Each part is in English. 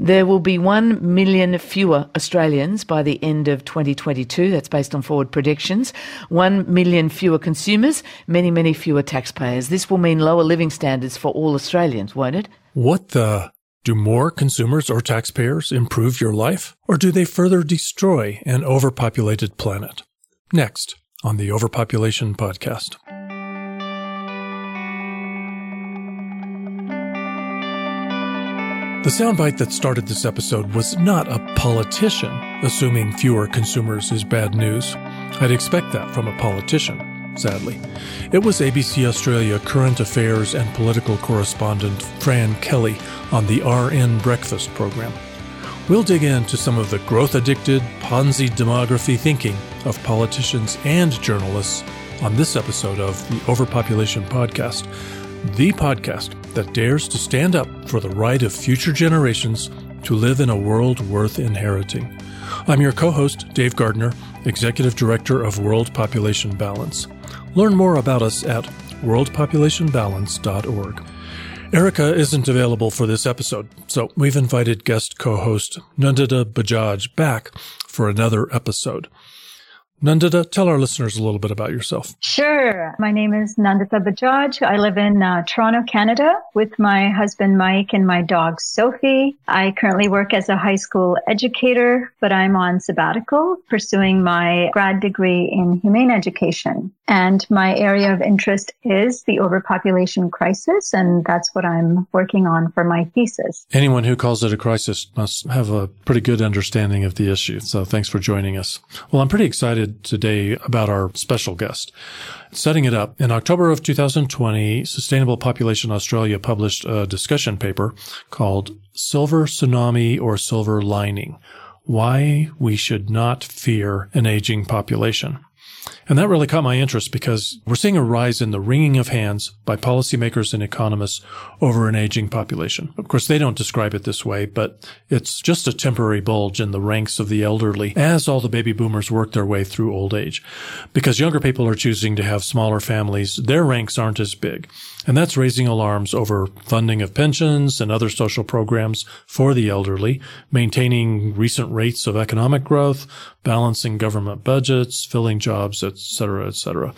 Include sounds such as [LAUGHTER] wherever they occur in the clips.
There will be 1 million fewer Australians by the end of 2022. That's based on forward predictions. 1 million fewer consumers, many, many fewer taxpayers. This will mean lower living standards for all Australians, won't it? What the? Do more consumers or taxpayers improve your life? Or do they further destroy an overpopulated planet? Next on the Overpopulation Podcast. The soundbite that started this episode was not a politician assuming fewer consumers is bad news. I'd expect that from a politician, sadly. It was ABC Australia current affairs and political correspondent Fran Kelly on the RN Breakfast program. We'll dig into some of the growth addicted, Ponzi demography thinking of politicians and journalists on this episode of the Overpopulation Podcast, the podcast that dares to stand up for the right of future generations to live in a world worth inheriting. I'm your co host, Dave Gardner, Executive Director of World Population Balance. Learn more about us at worldpopulationbalance.org. Erica isn't available for this episode, so we've invited guest co host Nandita Bajaj back for another episode. Nandita, tell our listeners a little bit about yourself. Sure. My name is Nandita Bajaj. I live in uh, Toronto, Canada with my husband Mike and my dog Sophie. I currently work as a high school educator, but I'm on sabbatical pursuing my grad degree in humane education. And my area of interest is the overpopulation crisis, and that's what I'm working on for my thesis. Anyone who calls it a crisis must have a pretty good understanding of the issue. So thanks for joining us. Well, I'm pretty excited today about our special guest. Setting it up, in October of 2020, Sustainable Population Australia published a discussion paper called Silver Tsunami or Silver Lining Why We Should Not Fear an Aging Population. And that really caught my interest because we're seeing a rise in the wringing of hands by policymakers and economists over an aging population. Of course, they don't describe it this way, but it's just a temporary bulge in the ranks of the elderly as all the baby boomers work their way through old age. Because younger people are choosing to have smaller families, their ranks aren't as big. And that's raising alarms over funding of pensions and other social programs for the elderly, maintaining recent rates of economic growth, balancing government budgets, filling jobs, etc., etc.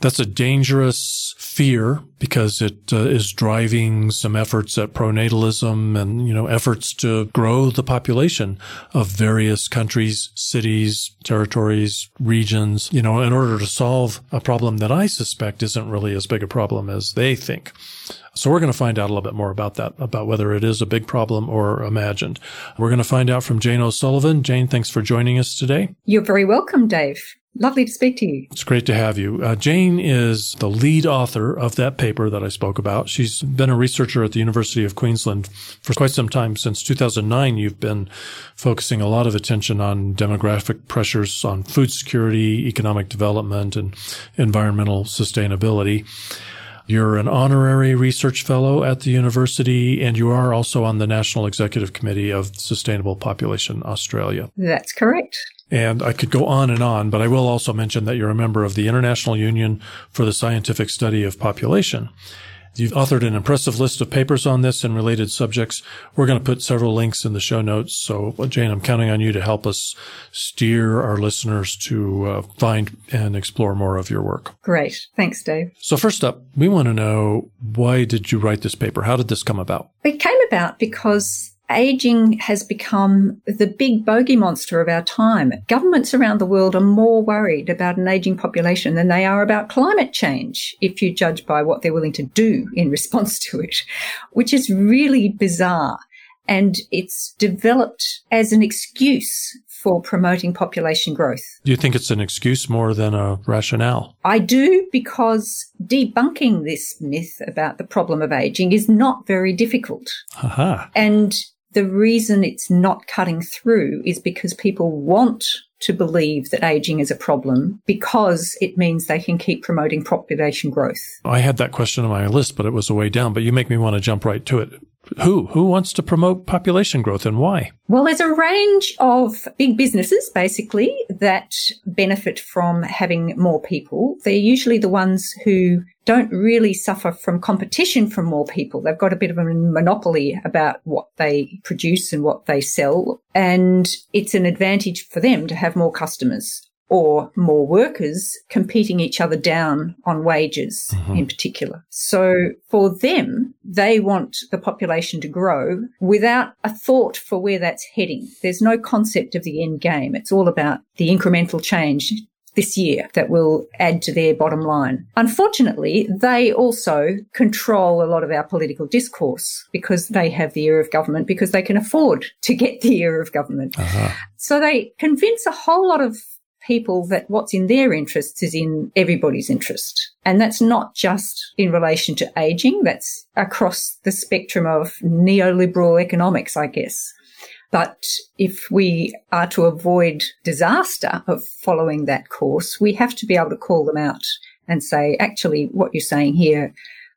That's a dangerous fear because it uh, is driving some efforts at pronatalism and, you know, efforts to grow the population of various countries, cities, territories, regions, you know, in order to solve a problem that I suspect isn't really as big a problem as they think. So we're going to find out a little bit more about that, about whether it is a big problem or imagined. We're going to find out from Jane O'Sullivan. Jane, thanks for joining us today. You're very welcome, Dave. Lovely to speak to you. It's great to have you. Uh, Jane is the lead author of that paper that I spoke about. She's been a researcher at the University of Queensland for quite some time. Since 2009, you've been focusing a lot of attention on demographic pressures on food security, economic development, and environmental sustainability. You're an honorary research fellow at the university, and you are also on the National Executive Committee of Sustainable Population Australia. That's correct. And I could go on and on, but I will also mention that you're a member of the International Union for the Scientific Study of Population. You've authored an impressive list of papers on this and related subjects. We're going to put several links in the show notes. So, Jane, I'm counting on you to help us steer our listeners to uh, find and explore more of your work. Great. Thanks, Dave. So, first up, we want to know why did you write this paper? How did this come about? It came about because aging has become the big bogey monster of our time. Governments around the world are more worried about an aging population than they are about climate change, if you judge by what they're willing to do in [LAUGHS] response to it, which is really bizarre. And it's developed as an excuse for promoting population growth. Do you think it's an excuse more than a rationale? I do because debunking this myth about the problem of aging is not very difficult. Aha. And the reason it's not cutting through is because people want to believe that aging is a problem because it means they can keep promoting population growth. I had that question on my list, but it was a way down. But you make me want to jump right to it. Who? Who wants to promote population growth and why? Well, there's a range of big businesses basically that benefit from having more people. They're usually the ones who don't really suffer from competition from more people. They've got a bit of a monopoly about what they produce and what they sell. And it's an advantage for them to have more customers or more workers competing each other down on wages mm-hmm. in particular. So for them, they want the population to grow without a thought for where that's heading. There's no concept of the end game. It's all about the incremental change this year that will add to their bottom line. Unfortunately, they also control a lot of our political discourse because they have the ear of government because they can afford to get the ear of government. Uh-huh. So they convince a whole lot of people that what's in their interests is in everybody's interest. And that's not just in relation to aging. That's across the spectrum of neoliberal economics, I guess. But if we are to avoid disaster of following that course, we have to be able to call them out and say, actually, what you're saying here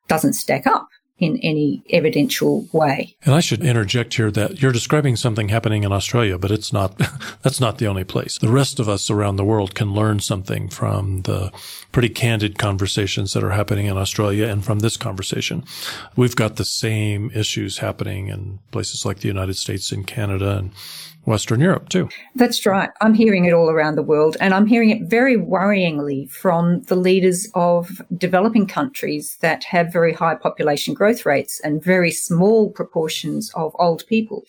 doesn't stack up in any evidential way. And I should interject here that you're describing something happening in Australia, but it's not, [LAUGHS] that's not the only place. The rest of us around the world can learn something from the pretty candid conversations that are happening in Australia and from this conversation. We've got the same issues happening in places like the United States and Canada and Western Europe too. That's right. I'm hearing it all around the world and I'm hearing it very worryingly from the leaders of developing countries that have very high population growth rates and very small proportions of old people.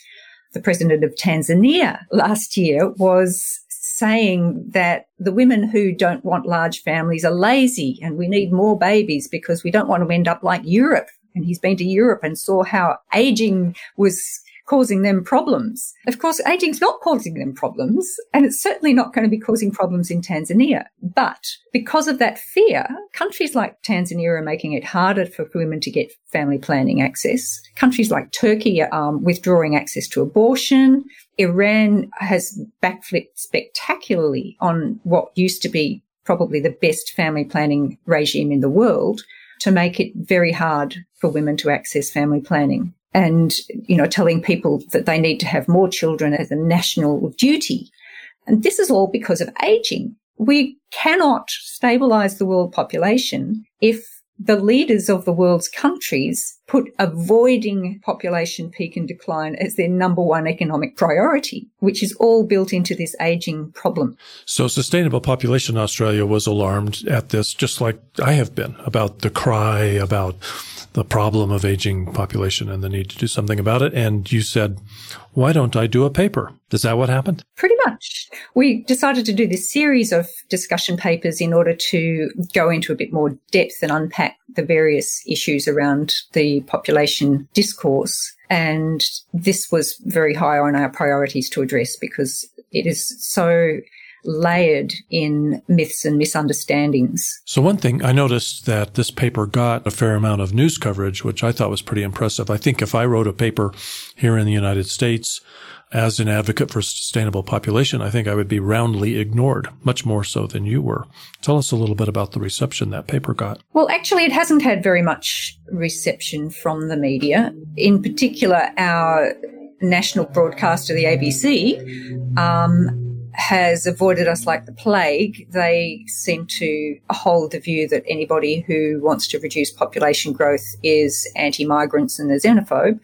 The president of Tanzania last year was saying that the women who don't want large families are lazy and we need more babies because we don't want to end up like Europe. And he's been to Europe and saw how aging was causing them problems. Of course, aging's not causing them problems, and it's certainly not going to be causing problems in Tanzania. But because of that fear, countries like Tanzania are making it harder for women to get family planning access. Countries like Turkey are um, withdrawing access to abortion. Iran has backflipped spectacularly on what used to be probably the best family planning regime in the world to make it very hard for women to access family planning and, you know, telling people that they need to have more children as a national duty. And this is all because of aging. We cannot stabilize the world population if the leaders of the world's countries put avoiding population peak and decline as their number one economic priority, which is all built into this aging problem. So Sustainable Population Australia was alarmed at this, just like I have been about the cry about the problem of aging population and the need to do something about it. And you said, why don't I do a paper? Is that what happened? Pretty much. We decided to do this series of discussion papers in order to go into a bit more depth and unpack the various issues around the population discourse. And this was very high on our priorities to address because it is so layered in myths and misunderstandings. So, one thing I noticed that this paper got a fair amount of news coverage, which I thought was pretty impressive. I think if I wrote a paper here in the United States as an advocate for sustainable population, I think I would be roundly ignored, much more so than you were. Tell us a little bit about the reception that paper got. Well, actually, it hasn't had very much reception from the media. In particular, our national broadcaster, the ABC, um, has avoided us like the plague. They seem to hold the view that anybody who wants to reduce population growth is anti migrants and a xenophobe.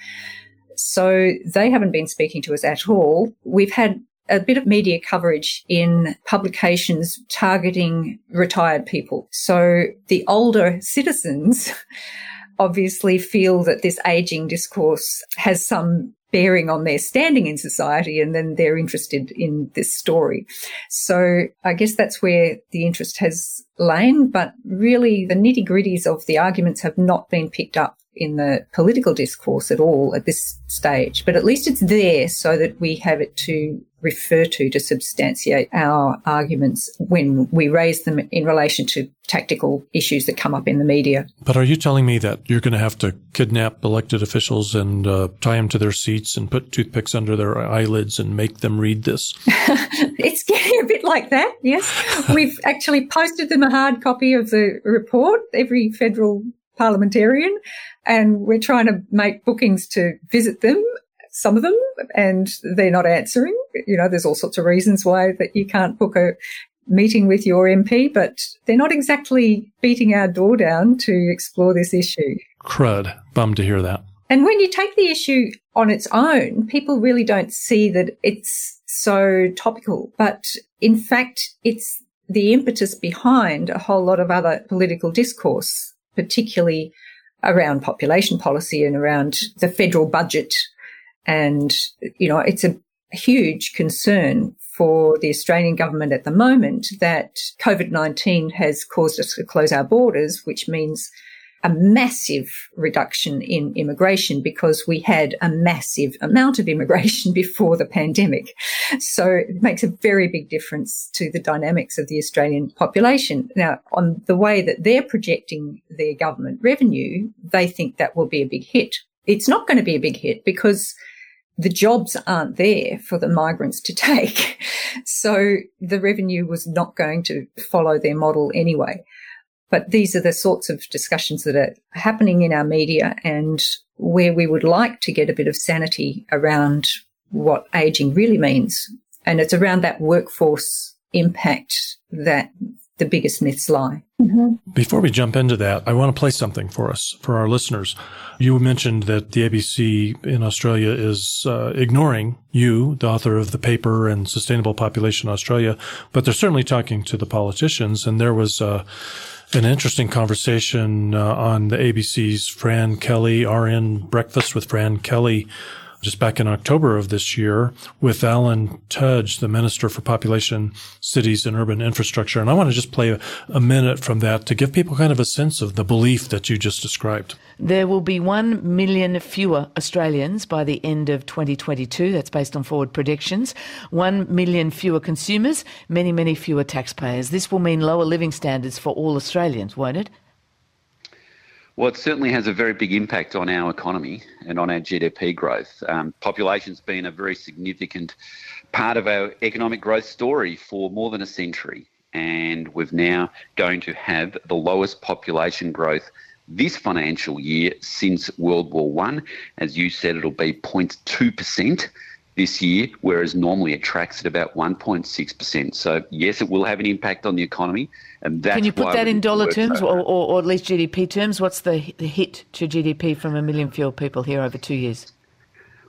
So they haven't been speaking to us at all. We've had a bit of media coverage in publications targeting retired people. So the older citizens [LAUGHS] obviously feel that this aging discourse has some bearing on their standing in society and then they're interested in this story. So I guess that's where the interest has lain, but really the nitty gritties of the arguments have not been picked up in the political discourse at all at this stage, but at least it's there so that we have it to refer to to substantiate our arguments when we raise them in relation to tactical issues that come up in the media. But are you telling me that you're going to have to kidnap elected officials and uh, tie them to their seats and put toothpicks under their eyelids and make them read this? [LAUGHS] it's getting a bit like that, yes. We've actually posted them a hard copy of the report. Every federal parliamentarian and we're trying to make bookings to visit them some of them and they're not answering. You know, there's all sorts of reasons why that you can't book a meeting with your MP, but they're not exactly beating our door down to explore this issue. Crud. Bummed to hear that. And when you take the issue on its own, people really don't see that it's so topical. But in fact, it's the impetus behind a whole lot of other political discourse, particularly around population policy and around the federal budget. And, you know, it's a huge concern for the Australian government at the moment that COVID-19 has caused us to close our borders, which means a massive reduction in immigration because we had a massive amount of immigration [LAUGHS] before the pandemic. So it makes a very big difference to the dynamics of the Australian population. Now, on the way that they're projecting their government revenue, they think that will be a big hit. It's not going to be a big hit because the jobs aren't there for the migrants to [LAUGHS] take. So the revenue was not going to follow their model anyway. But these are the sorts of discussions that are happening in our media and where we would like to get a bit of sanity around what aging really means. And it's around that workforce impact that the biggest myths lie. Mm-hmm. Before we jump into that, I want to play something for us, for our listeners. You mentioned that the ABC in Australia is uh, ignoring you, the author of the paper and Sustainable Population Australia, but they're certainly talking to the politicians. And there was uh, an interesting conversation uh, on the ABC's Fran Kelly RN Breakfast with Fran Kelly just back in October of this year with Alan Tudge, the Minister for Population, Cities and Urban Infrastructure. And I want to just play a, minute from that to give people kind of a sense of the belief that you just described. There will be 1 million fewer Australians by the end of 2022. That's based on forward predictions. 1 million fewer consumers, many, many fewer taxpayers. This will mean lower living standards for all Australians, won't it? Well, it certainly has a very big impact on our economy and on our GDP growth. Um, population's been a very significant part of our economic growth story for more than a century, and we're now going to have the lowest population growth this financial year since World War One. As you said, it'll be 0.2 percent this year, whereas normally it tracks at about 1.6%. So, yes, it will have an impact on the economy. And that's Can you put that in dollar terms or, or, or, at least GDP terms? What's the hit to GDP from a million fewer people here over two years?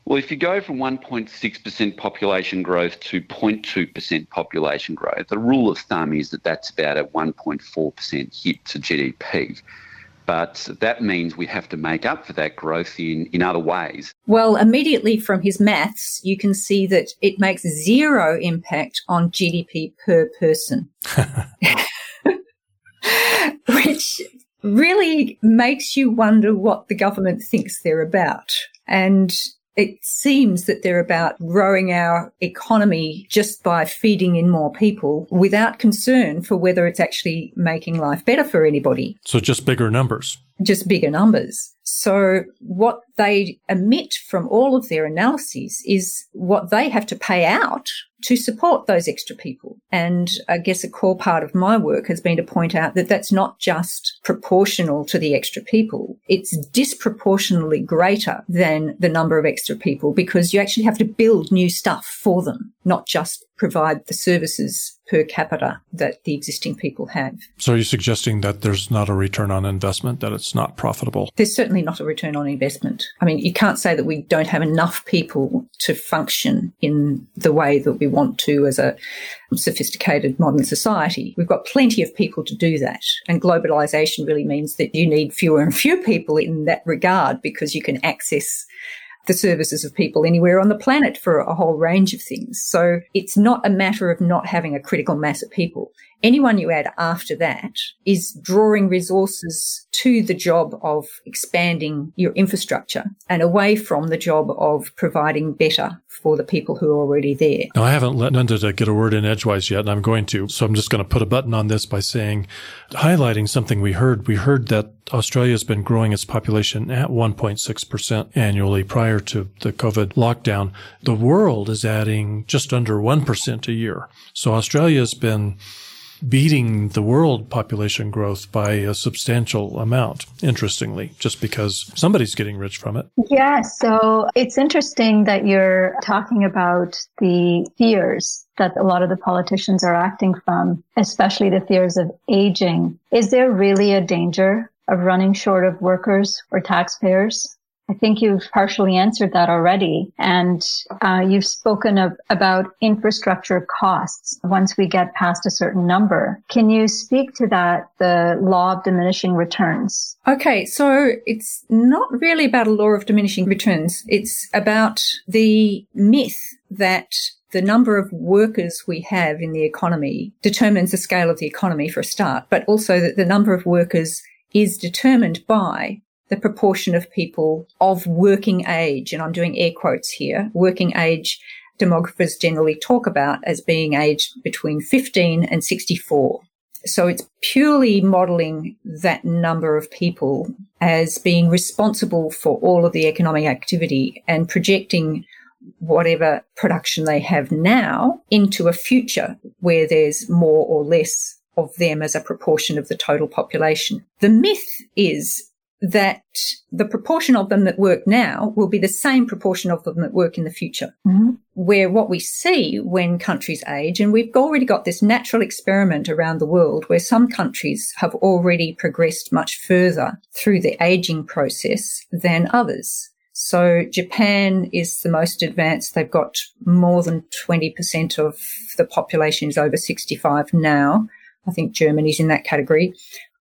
Well, if you go from 1.6% population growth to 0.2% population growth, the rule of thumb is that that's about a 1.4% hit to GDP but that means we have to make up for that growth in, in other ways. Well, immediately from his maths, you can see that it makes zero impact on GDP per person. [LAUGHS] [LAUGHS] Which really makes you wonder what the government thinks they're about. And it seems that they're about growing our economy just by feeding in more people without concern for whether it's actually making life better for anybody. So just bigger numbers. Just bigger numbers. So what they emit from all of their analyses is what they have to pay out to support those extra people. And I guess a core part of my work has been to point out that that's not just proportional to the extra people. It's disproportionately greater than the number of extra people because you actually have to build new stuff for them, not just provide the services per capita that the existing people have. So are you suggesting that there's not a return on investment, that it's not profitable? There's certainly not a return on investment. I mean, you can't say that we don't have enough people to function in the way that we want to as a sophisticated modern society. We've got plenty of people to do that. And globalization really means that you need fewer and fewer people in that regard because you can access the services of people anywhere on the planet for a whole range of things. So it's not a matter of not having a critical mass of people. Anyone you add after that is drawing resources to the job of expanding your infrastructure and away from the job of providing better for the people who are already there. Now, I haven't let Nanda get a word in edgewise yet, and I'm going to. So I'm just going to put a button on this by saying, highlighting something we heard. We heard that Australia has been growing its population at 1.6% annually prior to the COVID lockdown. The world is adding just under 1% a year. So Australia has been beating the world population growth by a substantial amount, interestingly, just because somebody's getting rich from it. Yeah, so it's interesting that you're talking about the fears that a lot of the politicians are acting from, especially the fears of aging. Is there really a danger of running short of workers or taxpayers? I think you've partially answered that already. And uh, you've spoken of, about infrastructure costs once we get past a certain number. Can you speak to that, the law of diminishing returns? Okay, so it's not really about a law of diminishing returns. It's about the myth that the number of workers we have in the economy determines the scale of the economy for a start, but also that the number of workers is determined by the proportion of people of working age, and I'm doing air quotes here, working age demographers generally talk about as being aged between 15 and 64. So it's purely modeling that number of people as being responsible for all of the economic activity and projecting whatever production they have now into a future where there's more or less of them as a proportion of the total population. The myth is that the proportion of them that work now will be the same proportion of them that work in the future. Mm-hmm. Where what we see when countries age, and we've already got this natural experiment around the world where some countries have already progressed much further through the aging process than others. So Japan is the most advanced. They've got more than 20% of the population is over 65 now. I think Germany's in that category.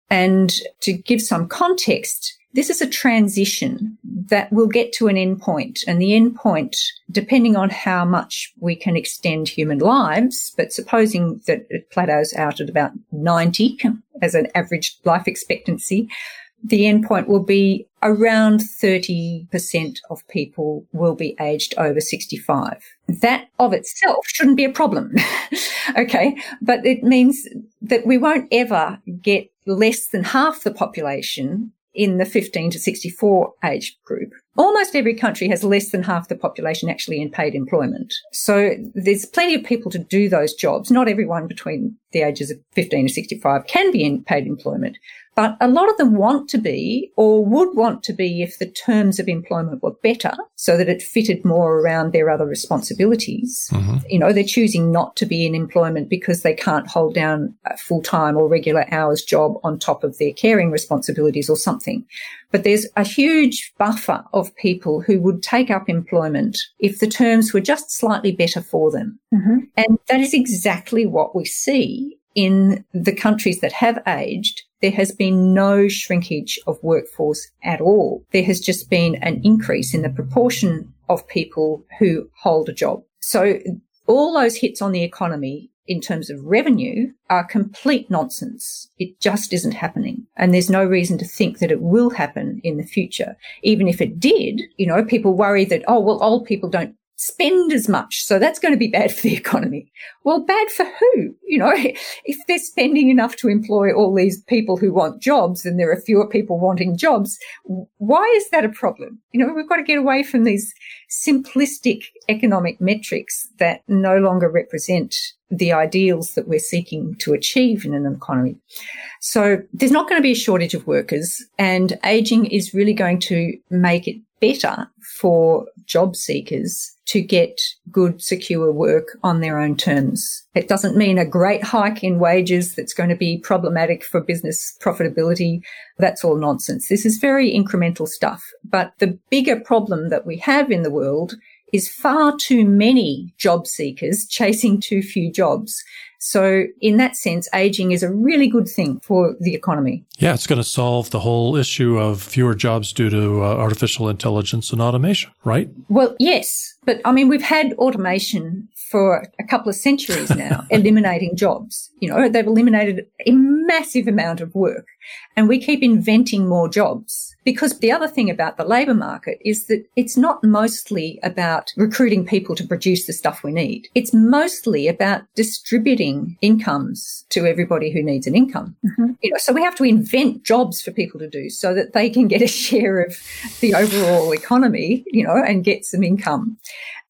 And to give some context, this is a transition that will get to an endpoint and the endpoint, depending on how much we can extend human lives, but supposing that it plateaus out at about 90 [LAUGHS] as an average life expectancy, the endpoint will be around 30% of people will be aged over 65. That of itself shouldn't be a problem. [LAUGHS] okay. But it means that we won't ever get less than half the population in the 15 to 64 age group. Almost every country has less than half the population actually in paid employment. So there's plenty of people to do those jobs. Not everyone between the ages of 15 and 65 can be in paid employment, but a lot of them want to be or would want to be if the terms of employment were better so that it fitted more around their other responsibilities. Mm-hmm. You know, they're choosing not to be in employment because they can't hold down a full time or regular hours job on top of their caring responsibilities or something. But there's a huge buffer of people who would take up employment if the terms were just slightly better for them. Mm-hmm. And that is exactly what we see in the countries that have aged there has been no shrinkage of workforce at all. There has just been an increase in the proportion of people who hold a job. So all those hits on the economy in terms of revenue are complete nonsense. It just isn't happening. And there's no reason to think that it will happen in the future. Even if it did, you know, people worry that, oh, well, old people don't spend as much. So that's going to be bad for the [LAUGHS] economy. Well, bad for who? You know, [LAUGHS] if they're spending enough to employ all these people who want jobs and there are fewer people wanting jobs, why is that a problem? You know, we've got to get away from these simplistic economic metrics that no longer represent the ideals that we're seeking to achieve in an economy. So there's not going to be a shortage of workers and aging is really going to make it better for job seekers to get good, secure work on their own terms. It doesn't mean a great hike in wages that's going to be problematic for business profitability. That's all nonsense. This is very incremental stuff. But the bigger problem that we have in the world is far too many job seekers chasing too few jobs. So in that sense, aging is a really good thing for the economy. Yeah, it's going to solve the whole issue of fewer jobs due to uh, artificial intelligence and automation, right? Well, yes. But I mean, we've had automation for a couple of centuries now, [LAUGHS] eliminating jobs. You know, they've eliminated a massive amount of work and we keep inventing more jobs. Because the other thing about the labour market is that it's not mostly about recruiting people to produce the stuff we need. It's mostly about distributing incomes to everybody who needs an income. Mm-hmm. You know, so we have to invent jobs for people to do so that they can get a [LAUGHS] share of the overall economy, you know, and get some income.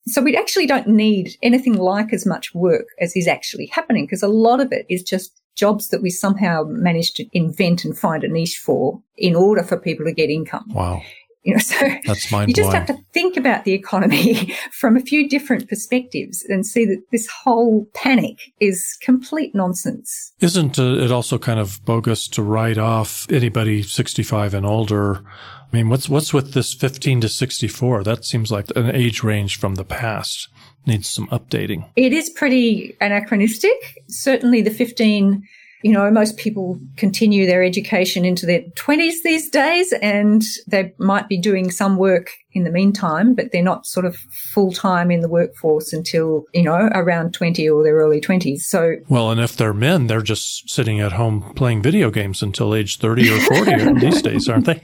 So we actually don't need anything like as much work as is actually happening because a lot of it is just jobs that we somehow managed to invent and find a niche for in order for people to get income. Wow. You know, [LAUGHS] so That's you just have to think about the economy [LAUGHS] from a few different perspectives and see that this whole panic is complete nonsense. Isn't it also kind of bogus to write off anybody 65 and older? I mean, what's what's with this 15 to 64? That seems like an age range from the past. Needs some updating. It is pretty anachronistic. Certainly the 15 you know, most people continue their education into their 20s these days and they might be doing some work in the meantime, but they're not sort of full time in the workforce until, you know, around 20 or their early 20s. So, well, and if they're men, they're just sitting at home playing video games until age 30 or 40 [LAUGHS] these days, aren't they?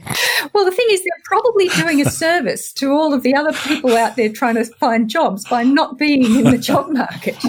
Well, the thing is, they're probably doing a service to all of the other people out there trying to find jobs by not being in the job market. [LAUGHS]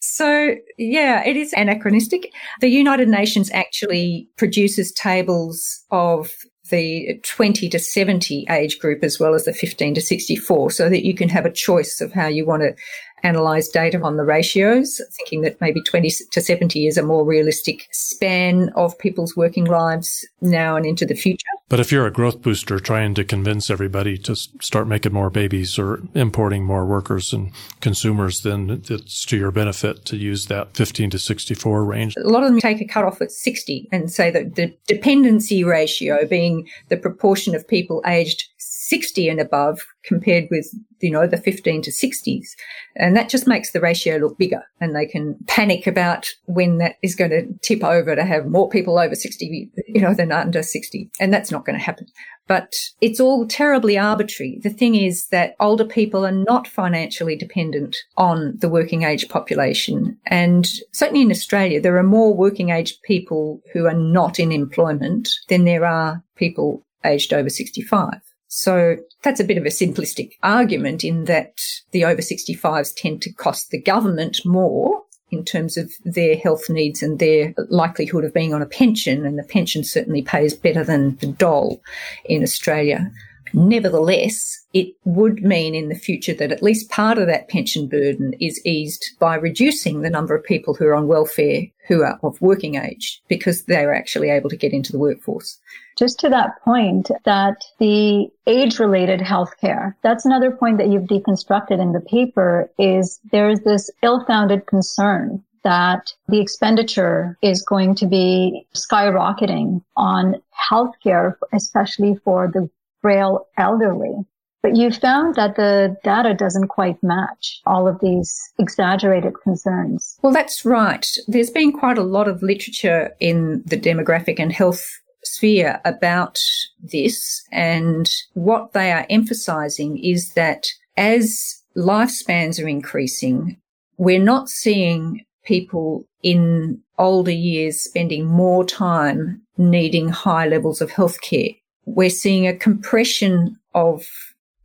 so, yeah, it is anachronistic. The United Nations actually produces tables of the 20 to 70 age group as well as the 15 to 64 so that you can have a choice of how you want to analyze data on the ratios, thinking that maybe 20 to 70 is a more realistic span of people's working lives now and into the future. But if you're a growth booster trying to convince everybody to start making more babies or importing more workers and consumers, then it's to your benefit to use that 15 to 64 range. A lot of them take a cutoff at 60 and say that the dependency ratio being the proportion of people aged 60 and above compared with, you know, the 15 to 60s. And that just makes the ratio look bigger and they can panic about when that is going to tip over to have more people over 60, you know, than under 60. And that's not going to happen. But it's all terribly arbitrary. The thing is that older people are not financially dependent on the working age population. And certainly in Australia, there are more working age people who are not in employment than there are people aged over 65. So that's a bit of a simplistic argument in that the over 65s tend to cost the government more in terms of their health needs and their likelihood of being on a pension. And the pension certainly pays better than the dole in Australia. Nevertheless, it would mean in the future that at least part of that pension burden is eased by reducing the number of people who are on welfare who are of working age because they're actually able to get into the workforce. Just to that point, that the age related healthcare, that's another point that you've deconstructed in the paper is there's this ill founded concern that the expenditure is going to be skyrocketing on healthcare, especially for the frail elderly. But you found that the data doesn't quite match all of these exaggerated concerns. Well, that's right. There's been quite a lot of literature in the demographic and health sphere about this. And what they are emphasizing is that as lifespans are increasing, we're not seeing people in older years spending more time needing high levels of healthcare. We're seeing a compression of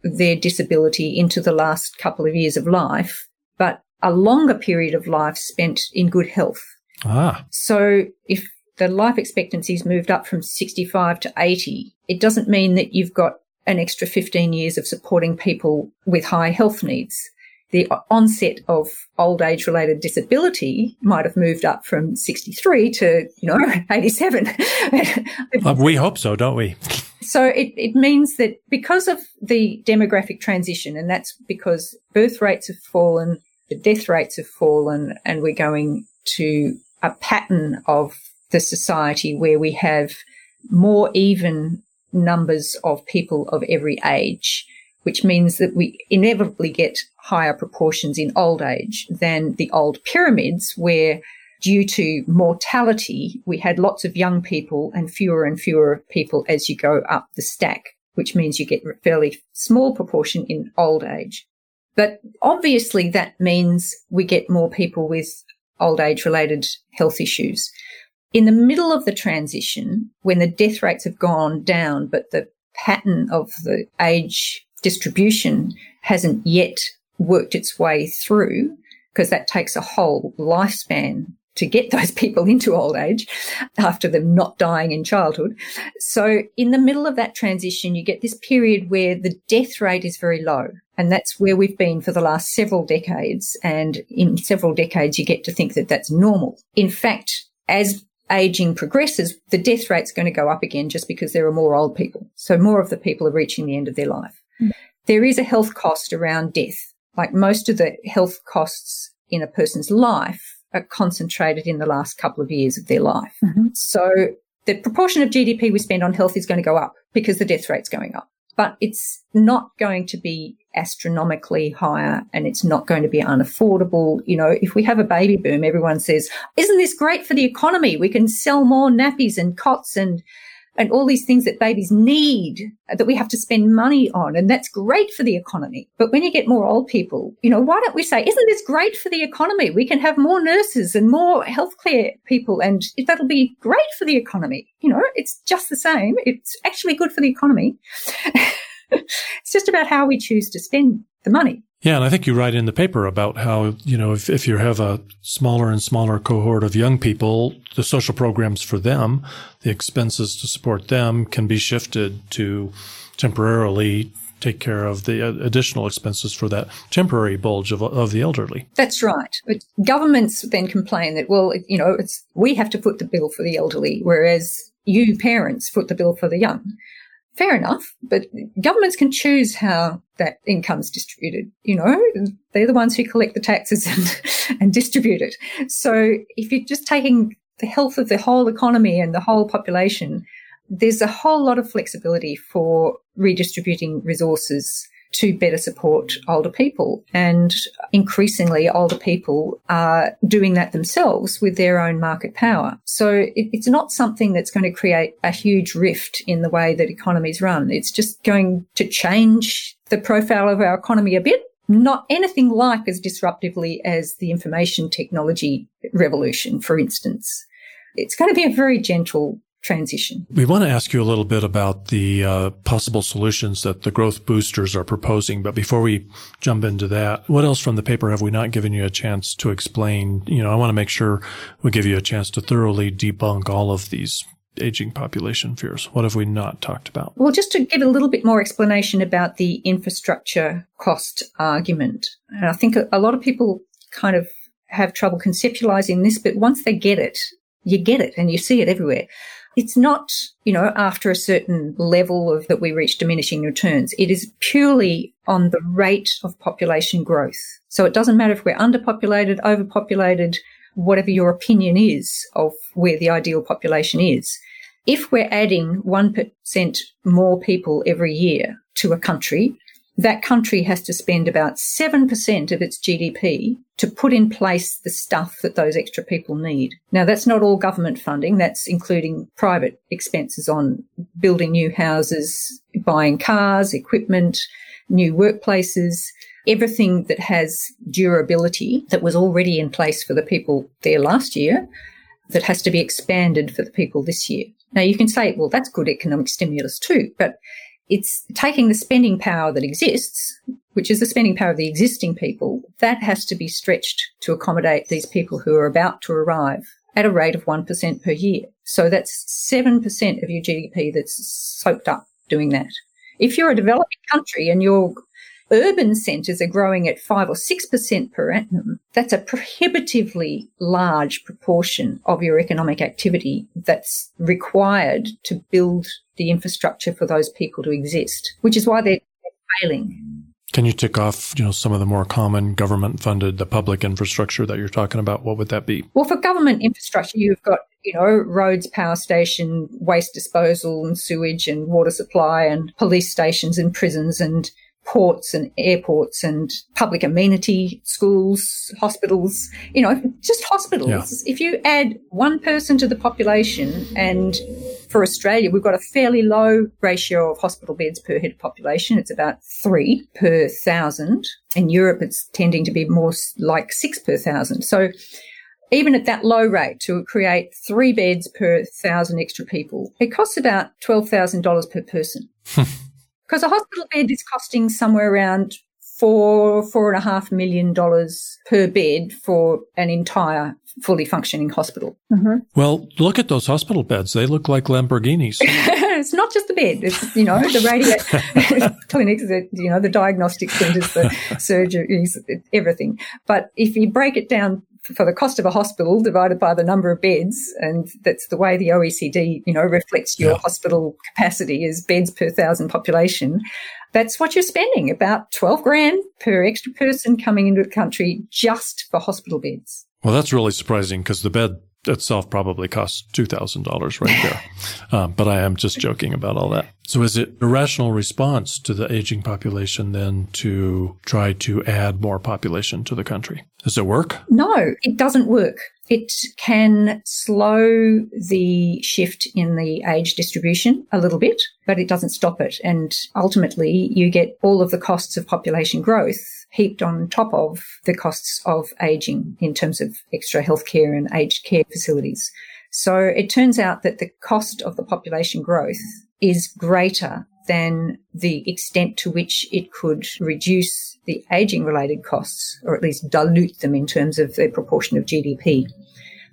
their disability into the last couple of years of life, but a longer period of life spent in good health. Ah. So if the life expectancy's moved up from 65 to 80, it doesn't mean that you've got an extra 15 years of supporting people with high health needs. The onset of old age related disability might have moved up from 63 to, you know, [LAUGHS] 87. Uh, we hope so, don't we? So it, it means that because of the demographic transition, and that's because birth rates have fallen, the death rates have fallen, and we're going to a pattern of the society where we have more even numbers of people of every age, which means that we inevitably get higher proportions in old age than the old pyramids where due to mortality, we had lots of young people and fewer and fewer people as you go up the stack, which means you get a fairly small proportion in old age. But obviously that means we get more people with old age related health issues. In the middle of the transition, when the death rates have gone down, but the pattern of the age distribution hasn't yet worked its way through, because that takes a whole lifespan to get [LAUGHS] those people into old age after them not dying in childhood. So in the middle of that transition, you get this period where the death rate is very low And that's where we've been for the last several decades. And in several decades, you get to think that that's normal. In fact, as aging progresses, the death rate's going to go up again just because there are more old people. So more of the people are reaching the end of their life. Mm. There is a health cost around death. Like most of the health costs in a person's life concentrated in the last couple of years of their life. Mm-hmm. So the proportion of GDP we spend on health is going to go up because the death rate's going up. But it's not going to be astronomically higher and it's not going to be unaffordable. You know, if we have a baby boom, everyone says, isn't this great for the economy? We can sell more nappies and cots and and all these things that babies need uh, that we have to spend money on. And that's great for the economy. But when you get more old people, you know, why don't we say, isn't this great for the economy? We can have more nurses and more healthcare people and that'll be great for the economy. You know, it's just the same. It's actually good for the economy. [LAUGHS] it's just about how we choose to spend the money. Yeah, and I think you write in the paper about how, you know, if, if you have a smaller and smaller cohort of young people, the social programs for them, the expenses to support them can be shifted to temporarily take care of the uh, additional expenses for that temporary bulge of, of the elderly. That's right. But governments then complain that, well, you know, it's, we have to foot the bill for the elderly, whereas you parents foot the bill for the young fair enough, but governments can choose how that income's distributed. You know, they're the ones who collect the taxes [LAUGHS] and, and distribute it. So if you're just taking the health of the whole economy and the whole population, there's a whole lot of flexibility for redistributing resources to better support older people. And increasingly, older people are doing that themselves with their own market power. So it, it's not something that's going to create a huge rift in the way that economies run. It's just going to change the profile of our economy a bit. Not anything like as disruptively as the information technology revolution, for instance. It's going to be a very gentle transition. We want to ask you a little bit about the uh, possible solutions that the growth boosters are proposing. But before we jump into that, what else from the paper have we not given you a chance to explain? You know, I want to make sure we give you a chance to thoroughly debunk all of these aging population fears. What have we not talked about? Well, just to give a little bit more explanation about the infrastructure cost argument. And I think a lot of people kind of have trouble conceptualizing this, but once they get it, you get it and you see it everywhere. It's not, you know, after a certain level of that we reach diminishing returns. It is purely on the rate of population growth. So it doesn't matter if we're underpopulated, overpopulated, whatever your opinion is of where the ideal population is. If we're adding 1% more people every year to a country, that country has to spend about 7% of its GDP to put in place the stuff that those extra people need. Now, that's not all government funding. That's including private expenses on building new houses, buying cars, equipment, new workplaces, everything that has durability that was already in place for the people there last year that has to be expanded for the people this year. Now you can say, well, that's good economic stimulus too, but it's taking the spending power that exists, which is the spending power of the existing people, that has to be stretched to accommodate these people who are about to arrive at a rate of 1% per year. So that's 7% of your GDP that's soaked up doing that. If you're a developing country and your urban centres are growing at 5 or 6% per annum, that's a prohibitively large proportion of your economic activity that's required to build the infrastructure for those people to exist, which is why they're failing. Can you tick off, you know, some of the more common government funded, the public infrastructure that you're talking about? What would that be? Well, for government infrastructure, you've got, you know, roads, power station, waste disposal and sewage and water supply and police stations and prisons and ports and airports and public amenity, schools, hospitals, you know, just hospitals. Yeah. If you add one person to the population and for Australia, we've got a fairly low ratio of hospital beds per head of population. It's about three per thousand. In Europe, it's tending to be more like six per thousand. So even at that low rate to create three beds per thousand extra people, it costs about $12,000 per person. [LAUGHS] because a hospital bed is costing somewhere around four, four and a half million dollars per bed for an entire fully functioning hospital. Mm-hmm. Well, look at those hospital beds. They look like Lamborghinis. [LAUGHS] it's not just the bed. It's, you know, the radio [LAUGHS] clinics, the, you know, the diagnostic centers, the surgeries, everything. But if you break it down for the cost of a hospital divided by the number of beds, and that's the way the OECD, you know, reflects your yeah. hospital capacity is beds per thousand population. That's what you're spending about 12 grand per extra person coming into the country just for hospital beds. Well, that's really surprising because the bed itself probably costs $2,000 right there. [LAUGHS] um, but I am just joking about all that. So is it a rational response to the aging population then to try to add more population to the country? Does it work? No, it doesn't work. It can slow the shift in the age distribution a little bit, but it doesn't stop it. And ultimately, you get all of the costs of population growth heaped on top of the costs of aging in terms of extra healthcare and aged care facilities. So it turns out that the cost of the population growth is greater than the extent to which it could reduce the aging related costs or at least dilute them in terms of their proportion of GDP.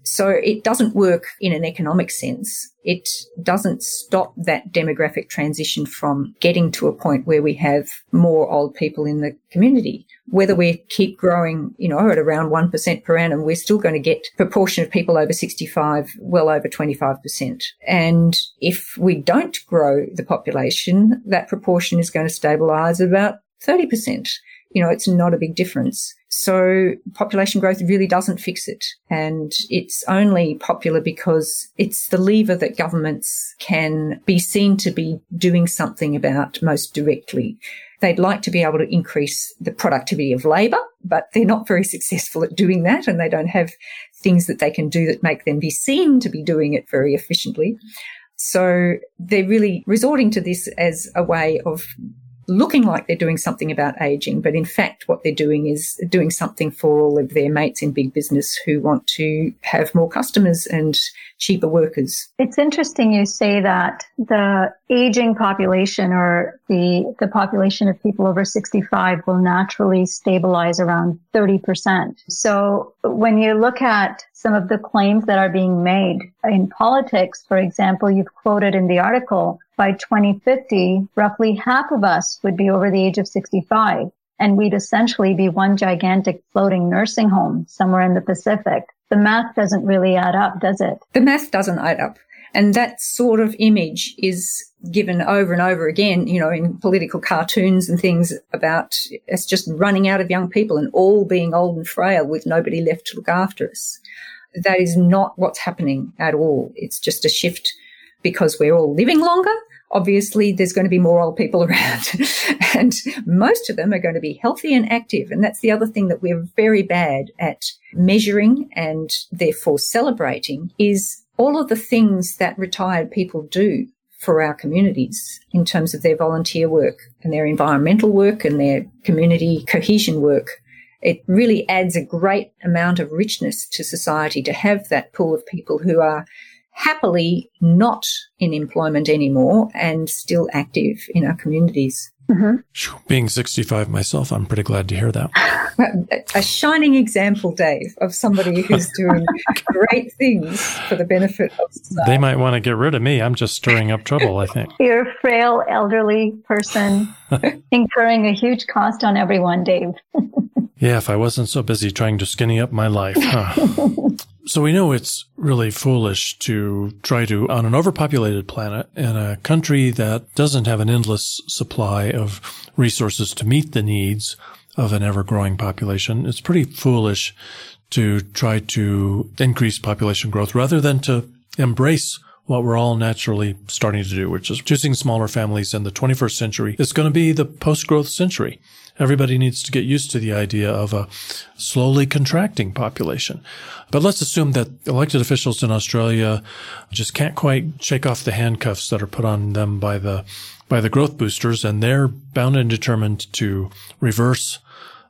So it doesn't work in an economic sense. It doesn't stop that demographic transition from getting to a point where we have more old people in the community. Whether we keep growing, you know, at around 1% per annum, we're still going to get proportion of people over 65 well over 25%. And if we don't grow the population, that proportion is going to stabilize about 30%. You know, it's not a big difference. So population growth really doesn't fix it. And it's only popular because it's the lever that governments can be seen to be doing something about most directly. They'd like to be able to increase the productivity of labour, but they're not very [LAUGHS] successful at doing that and they don't have things that they can do that make them be seen to be doing it very efficiently. So they're really resorting to this as a way of looking like they're doing something about aging, but in fact, what they're doing is doing something for all of their mates in big business who want to have more customers and cheaper workers. It's interesting you say that the aging population or the, the population of people over 65 will naturally stabilize around 30%. So when you look at some of the claims that are being made in politics, for example, you've quoted in the article, by 2050, roughly half of us would be over the age of 65 and we'd essentially be one gigantic floating nursing home somewhere in the Pacific. The math doesn't really add up, does it? The math doesn't add up. And that sort of image is given over and over again, you know, in political cartoons and things about us just running out of young people and all being old and frail with nobody left to look after us. That is not what's happening at all. It's just a shift because we're all living longer obviously there's going to be more old people [LAUGHS] around and most of them are going to be healthy and active. And that's the other thing that we're very bad at measuring and therefore celebrating is all of the things that retired people do for our communities in terms of their volunteer work and their environmental work and their community cohesion work. It really adds a great amount of richness to society to have that pool of people who are happily not in employment anymore and still active in our communities. Mm-hmm. Being 65 myself, I'm pretty glad to hear that. A shining example, Dave, of somebody who's [LAUGHS] doing great things for the benefit of society. They might want to get rid of me. I'm just stirring up trouble, I think. [LAUGHS] You're a frail, elderly person [LAUGHS] incurring a huge cost on everyone, Dave. yeah, if I wasn't so busy trying to skinny up my life. Huh? So we know it's really foolish to try to, on an overpopulated planet in a country that doesn't have an endless supply of resources to meet the needs of an ever growing population. It's pretty foolish to try to increase population growth rather than to embrace what we're all naturally starting to do, which is choosing smaller families in the 21st century. It's going to be the post-growth century. Everybody needs to get used to the idea of a slowly contracting population. But let's assume that elected officials in Australia just can't quite shake off the handcuffs that are put on them by the, by the growth boosters and they're bound and determined to reverse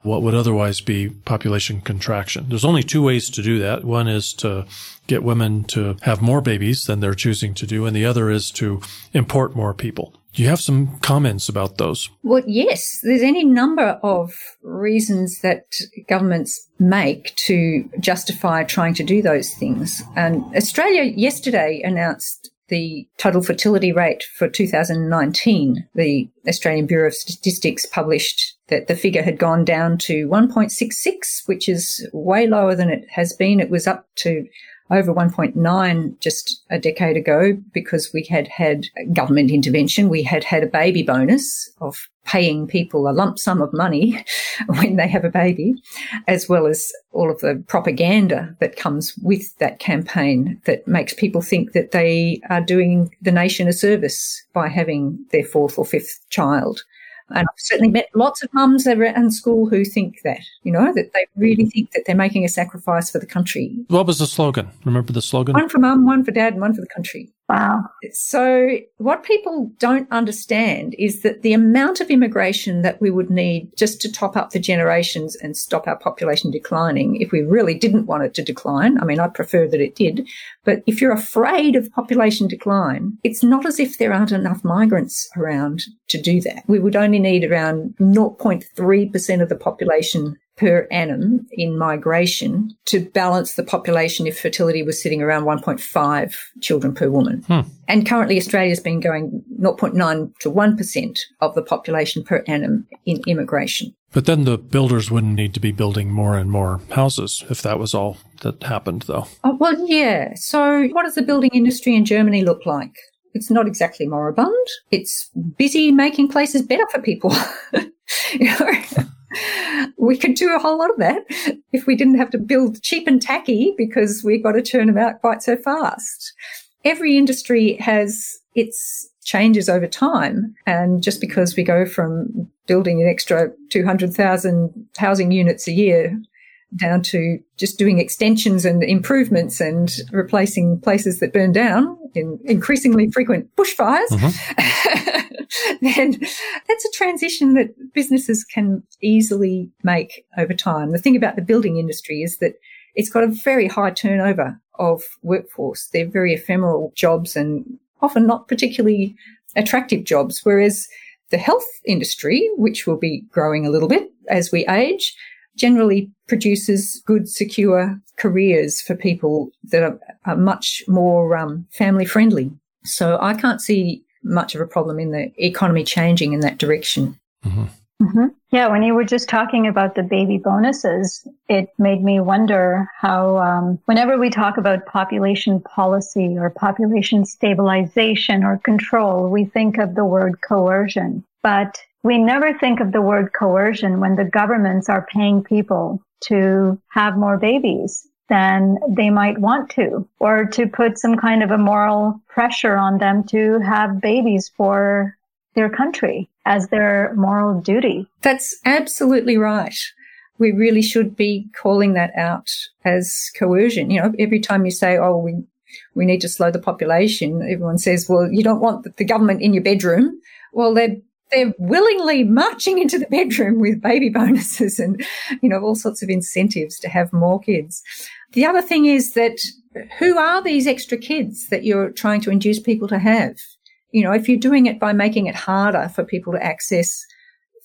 what would otherwise be population contraction. There's only two ways to do that. One is to get women to have more babies than they're choosing to do, and the other is to import more people. Do you have some comments about those? Well, yes. There's any number of reasons that governments make to justify trying to do those things. And Australia yesterday announced the total fertility rate for 2019, the Australian Bureau of Statistics published that the figure had gone down to 1.66, which is way lower than it has been. It was up to over 1.9 just a decade ago because we had had government intervention. We had had a baby bonus of paying people a lump sum of money [LAUGHS] when they have a baby, as well as all of the propaganda that comes with that campaign that makes people think that they are doing the nation a service by having their fourth or fifth child. And I've certainly met lots of mums in school who think that, you know, that they really think that they're making a sacrifice for the country. What was the slogan? Remember the slogan? One for mum, one for dad, and one for the country. Wow. So what people don't understand is that the amount of immigration that we would need just to top up the generations and stop our population declining, if we really didn't want it to decline, I mean, I prefer that it did, but if you're afraid of population decline, it's not as if there aren't enough migrants around to do that. We would only need around 0.3% of the population per annum in migration to balance the population if fertility was sitting around 1.5 children per woman. Hmm. And currently Australia's been going 0.9 to 1% of the population per annum in immigration. But then the builders wouldn't need to be building more and more houses if that was all that happened, though. Oh, well, yeah. So what does the building industry in Germany look like? It's not exactly moribund. It's busy making places better for people. [LAUGHS] you know? We could do a whole lot of that if we didn't have to build cheap and tacky because we've got to turn them out quite so fast. Every industry has its changes over time. And just because we go from building an extra 200,000 housing units a year down to just doing extensions and improvements and replacing places that burn down in increasingly frequent bushfires, mm-hmm. [LAUGHS] [LAUGHS] then that's a transition that businesses can easily make over time. The thing about the building industry is that it's got a very high turnover of workforce. They're very ephemeral jobs and often not particularly attractive jobs, whereas the health industry, which will be growing a little bit as we age, generally produces good, secure careers for people that are, are much more um, family friendly. So I can't see much of a problem in the economy changing in that direction. Mm-hmm. Mm-hmm. Yeah, when you were just talking about the baby bonuses, it made me wonder how, um, whenever we talk about population policy or population stabilization or control, we think of the word coercion. But we never think of the word coercion when the governments are paying people to have more babies than they might want to, or to put some kind of a moral pressure on them to have babies for their country as their moral duty. That's absolutely right. We really should be calling that out as coercion. You know, every time you say, oh, we, we need to slow the population, everyone says, well, you don't want the government in your bedroom. Well, they're they're willingly marching into the [LAUGHS] bedroom with baby bonuses and, you know, all sorts of incentives to have more kids. The other thing is that who are these extra kids that you're trying to induce people to have? You know, if you're doing it by making it harder for people to access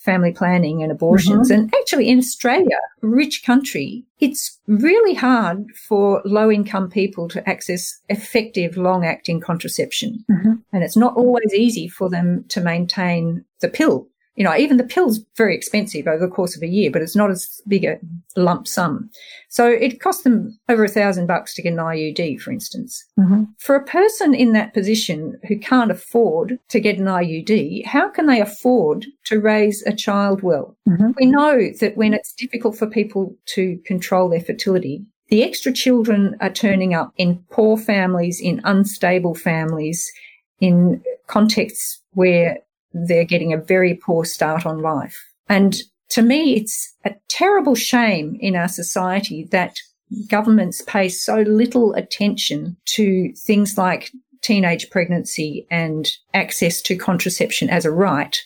family planning and abortions. Mm-hmm. And actually in Australia, rich country, it's really hard for low income people to access effective long acting contraception. Mm-hmm. And it's not always easy for them to maintain the pill you know, even the pill's very expensive over the course of a year, but it's not as big a lump sum. So it costs them over a thousand bucks to get an IUD, for instance. Mm-hmm. For a person in that position who can't afford to get an IUD, how can they afford to raise a child well? Mm-hmm. We know that when it's difficult for people to control their fertility, the extra children are turning up in poor families, in unstable families, in contexts where they're getting a very poor start on life. And to me, it's a terrible shame in our society that governments pay so little attention to things like teenage pregnancy and access to contraception as a right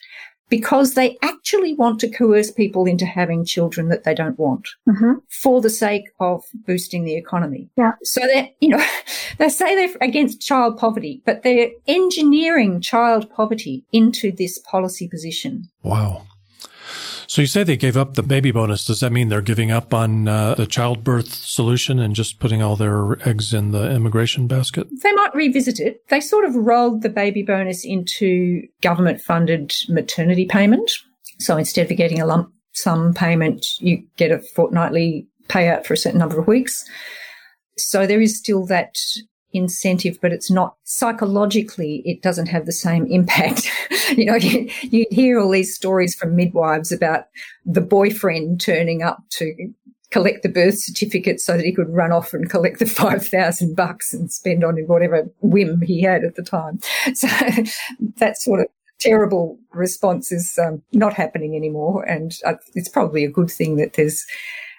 because they actually want to coerce people into having children that they don't want mm-hmm. for the sake of boosting the economy. Yeah. So that, you know, [LAUGHS] they say they're against child poverty, but they're engineering child poverty into this policy position. Wow. So you say they gave up the baby bonus. Does that mean they're giving up on uh, the childbirth solution and just putting all their eggs in the immigration basket? They might revisit it. They sort of rolled the baby bonus into government funded maternity payment. So instead of getting a lump sum payment, you get a fortnightly payout for a certain number of weeks. So there is still that incentive, but it's not psychologically, it doesn't have the same impact. [LAUGHS] you know, you, [LAUGHS] you hear all these stories from midwives about the boyfriend turning up to collect the birth certificate so that he could run off and collect the [LAUGHS] 5,000 bucks and spend on whatever whim he had at the time. So that sort of terrible response is um, not happening anymore. And uh, it's probably a good thing that there's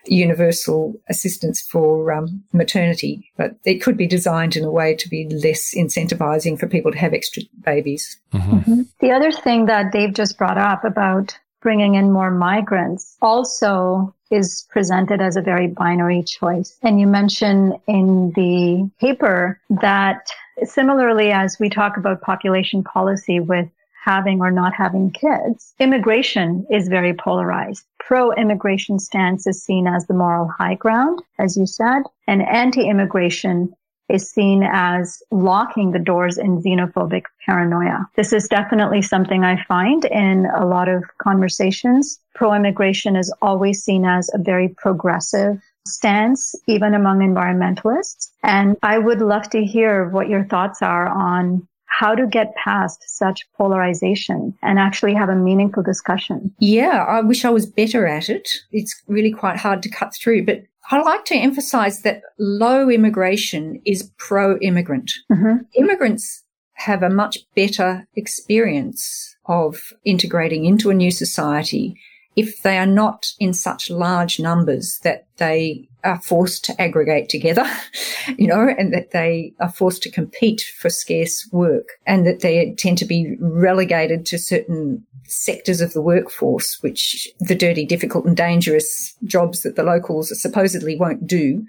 universal assistance for um, maternity, but it could be designed in a way to be less incentivizing for people to have extra babies. Mm-hmm. Mm-hmm. The other thing that Dave just brought up about bringing in more migrants also is presented as a very binary choice. And you mention in the paper that similarly as we talk about population policy with having or not having kids. Immigration is very polarized. Pro-immigration stance is seen as the moral high ground, as you said, and anti-immigration is seen as locking the doors in xenophobic paranoia. This is definitely something I find in a lot of conversations. Pro-immigration is always seen as a very progressive stance, even among environmentalists. And I would love to hear what your thoughts are on how to get past such polarization and actually have a meaningful discussion. Yeah, I wish I was better at it. It's really quite hard to cut through, but I like to emphasize that low immigration is pro immigrant. Mm-hmm. Immigrants have a much better experience of integrating into a new society if they are not in such large numbers that they are forced to aggregate together, [LAUGHS] you know, and that they are forced to compete for scarce work and that they tend to be relegated to certain sectors of the workforce, which the dirty, difficult and dangerous jobs that the locals supposedly won't do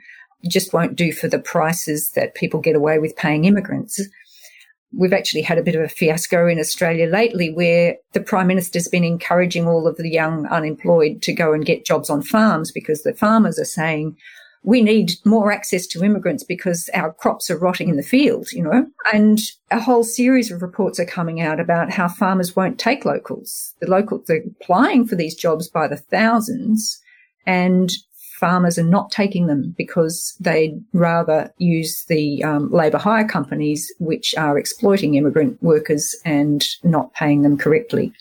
just won't do for the prices that people get away with paying immigrants we've actually had a bit of a fiasco in Australia lately where the Prime Minister's been encouraging all of the young unemployed to go and get jobs on farms because the farmers are saying, we need more access to immigrants because our crops are rotting in the field, you know. And a whole series of reports are coming out about how farmers won't take locals. The locals are applying for these jobs by the thousands and farmers are not taking them because they'd rather use the um, labour hire companies, which are exploiting immigrant workers and not paying them correctly.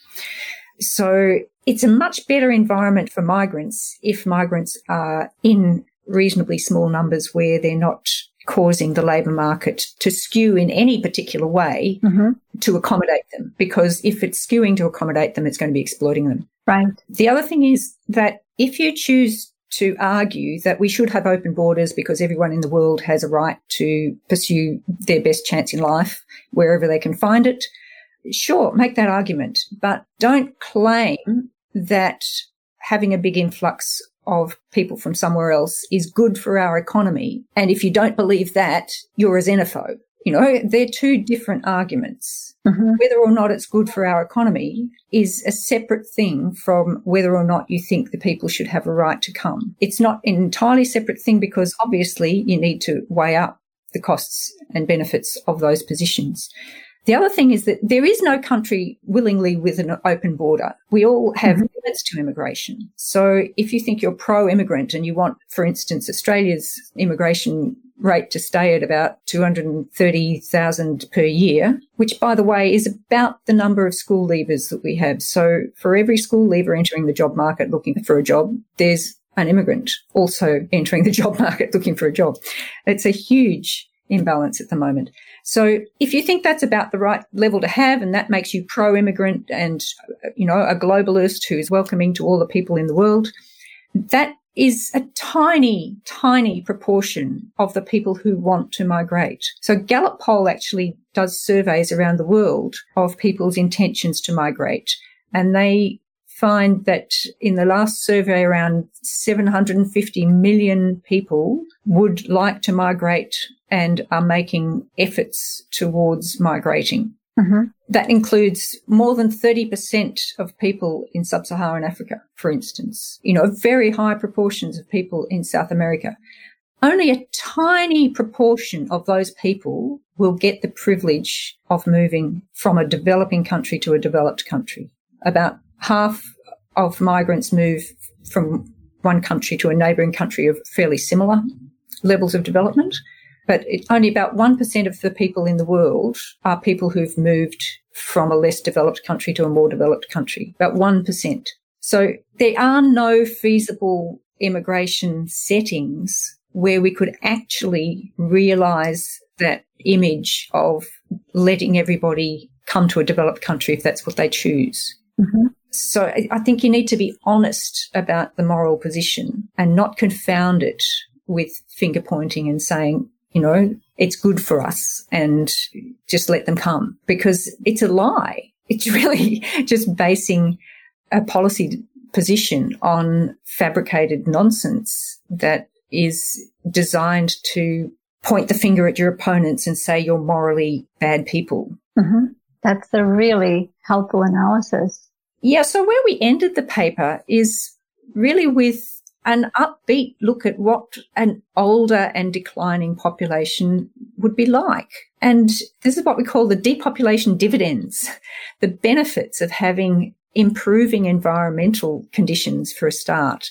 So it's a much better environment for migrants if migrants are in reasonably small numbers where they're not causing the labour market to skew in any particular way mm-hmm. to accommodate them. Because if it's skewing to accommodate them, it's going to be exploiting them. Right. The other thing is that if you choose to argue that we should have open borders because everyone in the world has a right to pursue their best chance in life wherever they can find it. Sure, make that argument, but don't claim that having a big influx of people from somewhere else is good for our economy. And if you don't believe that, you're a xenophobe. You know, they're two different arguments. Mm-hmm. Whether or not it's good for our economy is a separate thing from whether or not you think the people should have a right to come. It's not an entirely separate thing because obviously you need to weigh up the costs and benefits of those positions. The other thing is that there is no country willingly with an open border. We all have mm-hmm. limits to immigration. So if you think you're pro immigrant and you want, for instance, Australia's immigration rate to stay at about 230,000 per year, which by the way is about the number of school leavers that we have. So for every school leaver entering the job market looking for a job, there's an immigrant also entering the [LAUGHS] job market looking for a job. It's a huge imbalance at the moment. So if you think that's about the right level to have and that makes you pro-immigrant and, you know, a globalist who is welcoming to all the people in the world, that is a tiny, tiny proportion of the people who want to migrate. So Gallup poll actually does surveys around the world of people's intentions to migrate. And they find that in the last survey, around 750 million people would like to migrate and are making efforts towards migrating. Mm-hmm. That includes more than 30% of people in sub-Saharan Africa, for instance. You know, very high proportions of people in South America. Only a tiny proportion of those people will get the privilege of moving from a developing country to a developed country. About half of migrants move from one country to a neighbouring country of fairly similar levels of development. But it, only about 1% of the people in the world are people who've moved from a less developed country to a more developed country. About 1%. So there are no feasible immigration settings where we could actually realize that image of letting everybody come to a developed country if that's what they choose. Mm-hmm. So I think you need to be honest about the moral position and not confound it with finger pointing and saying, you know, it's good for us and just let them come because it's a lie. It's [LAUGHS] really just basing a policy position on fabricated nonsense that is designed to point the finger at your opponents and say you're morally bad people. Mm-hmm. That's a really helpful analysis. Yeah. So where we ended the paper is really with an upbeat look at what an older and declining population would be like. And this is what we call the depopulation dividends, [LAUGHS] the benefits of having improving environmental conditions for a start,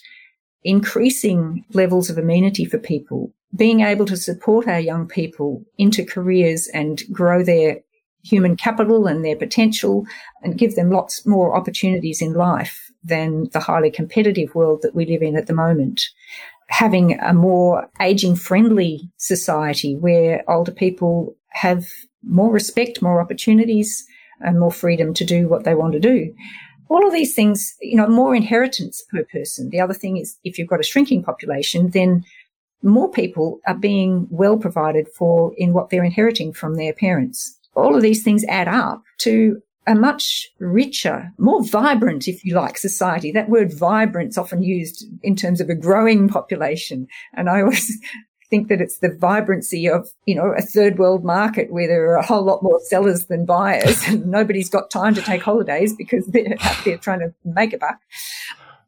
increasing levels of amenity for people, being able to support our young people into careers and grow their human capital and their potential and give them lots more opportunities in life than the highly competitive world that we live in at the moment. Having a more aging friendly society where older people have more respect, more opportunities and more freedom to do what they want to do. All of these things, you know, more inheritance per person. The other thing is if you've got a shrinking population, then more people are being well provided for in what they're inheriting from their parents. All of these things add up to a much richer, more vibrant, if you like, society. That word vibrant is often used in terms of a growing population. And I always [LAUGHS] think that it's the vibrancy of, you know, a third world market where there are a whole lot more sellers than buyers and [LAUGHS] nobody's got time to take holidays because they're [LAUGHS] out there trying to make a buck.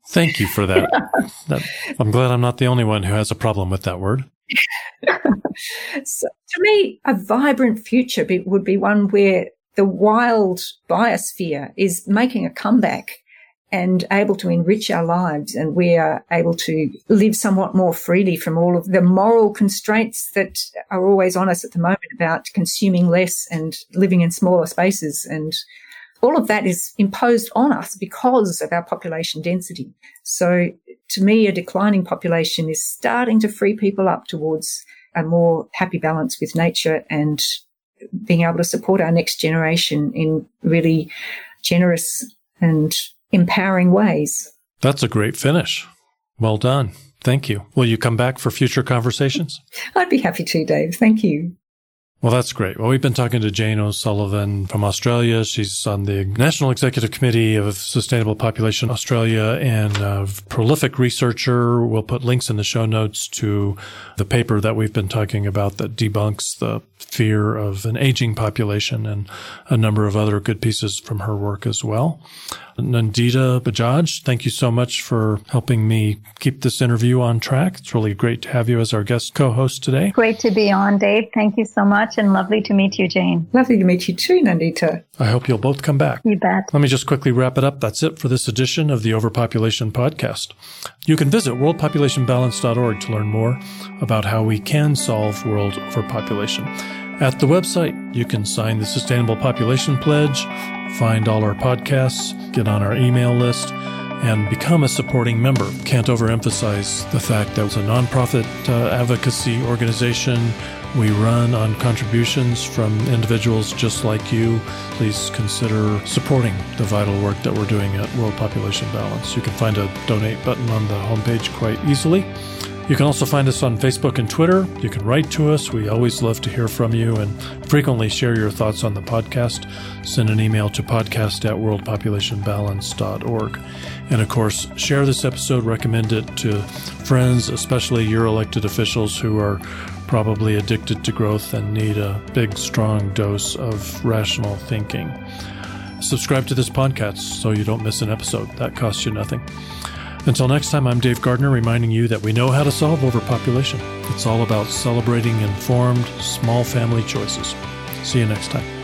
Thank you for that. that. I'm glad I'm not the only one who has a problem with that word. so, to me, a vibrant future be, would be one where the wild biosphere is making a comeback and able to enrich our lives and we are able to live somewhat more freely from all of the moral constraints that are always on us at the moment about consuming less and living in smaller spaces and all of that is imposed on us because of our population density. So to me, a declining population is starting to free people up towards a more happy balance with nature and being able to support our next generation in really generous and empowering ways. That's a great finish. Well done. Thank you. Will you come back for future conversations? [LAUGHS] I'd be happy to, Dave. Thank you. Well, that's great. Well, we've been talking to Jane O'Sullivan from Australia. She's on the National Executive Committee of Sustainable Population Australia and a prolific researcher. We'll put links in the show notes to the paper that we've been talking about that debunks the fear of an aging population and a number of other good pieces from her work as well. Nandita Bajaj, thank you so much for helping me keep this interview on track. It's really great to have you as our guest co-host today. Great to be on, Dave. Thank you so much and lovely to meet you, Jane. Lovely to meet you too, Nandita. I hope you'll both come back. You bet. Let me just quickly wrap it up. That's it for this edition of the Overpopulation Podcast. You can visit worldpopulationbalance.org to learn more about how we can solve world overpopulation. At the website, you can sign the Sustainable Population Pledge, find all our podcasts, get on our email list, and become a supporting member. Can't overemphasize the fact that it's a nonprofit uh, advocacy organization. We run on contributions from individuals just like you. Please consider supporting the vital work that we're doing at World Population Balance. You can find a donate button on the homepage quite easily. You can also find us on Facebook and Twitter. You can write to us. We always love to hear from you and frequently share your thoughts on the podcast. Send an email to podcast at worldpopulationbalance.org. And of course, share this episode, recommend it to friends, especially your elected officials who are probably addicted to growth and need a big, strong dose of rational thinking. Subscribe to this podcast so you don't miss an episode. That costs you nothing. Until next time, I'm Dave Gardner reminding you that we know how to solve overpopulation. It's all about celebrating informed, small family choices. See you next time.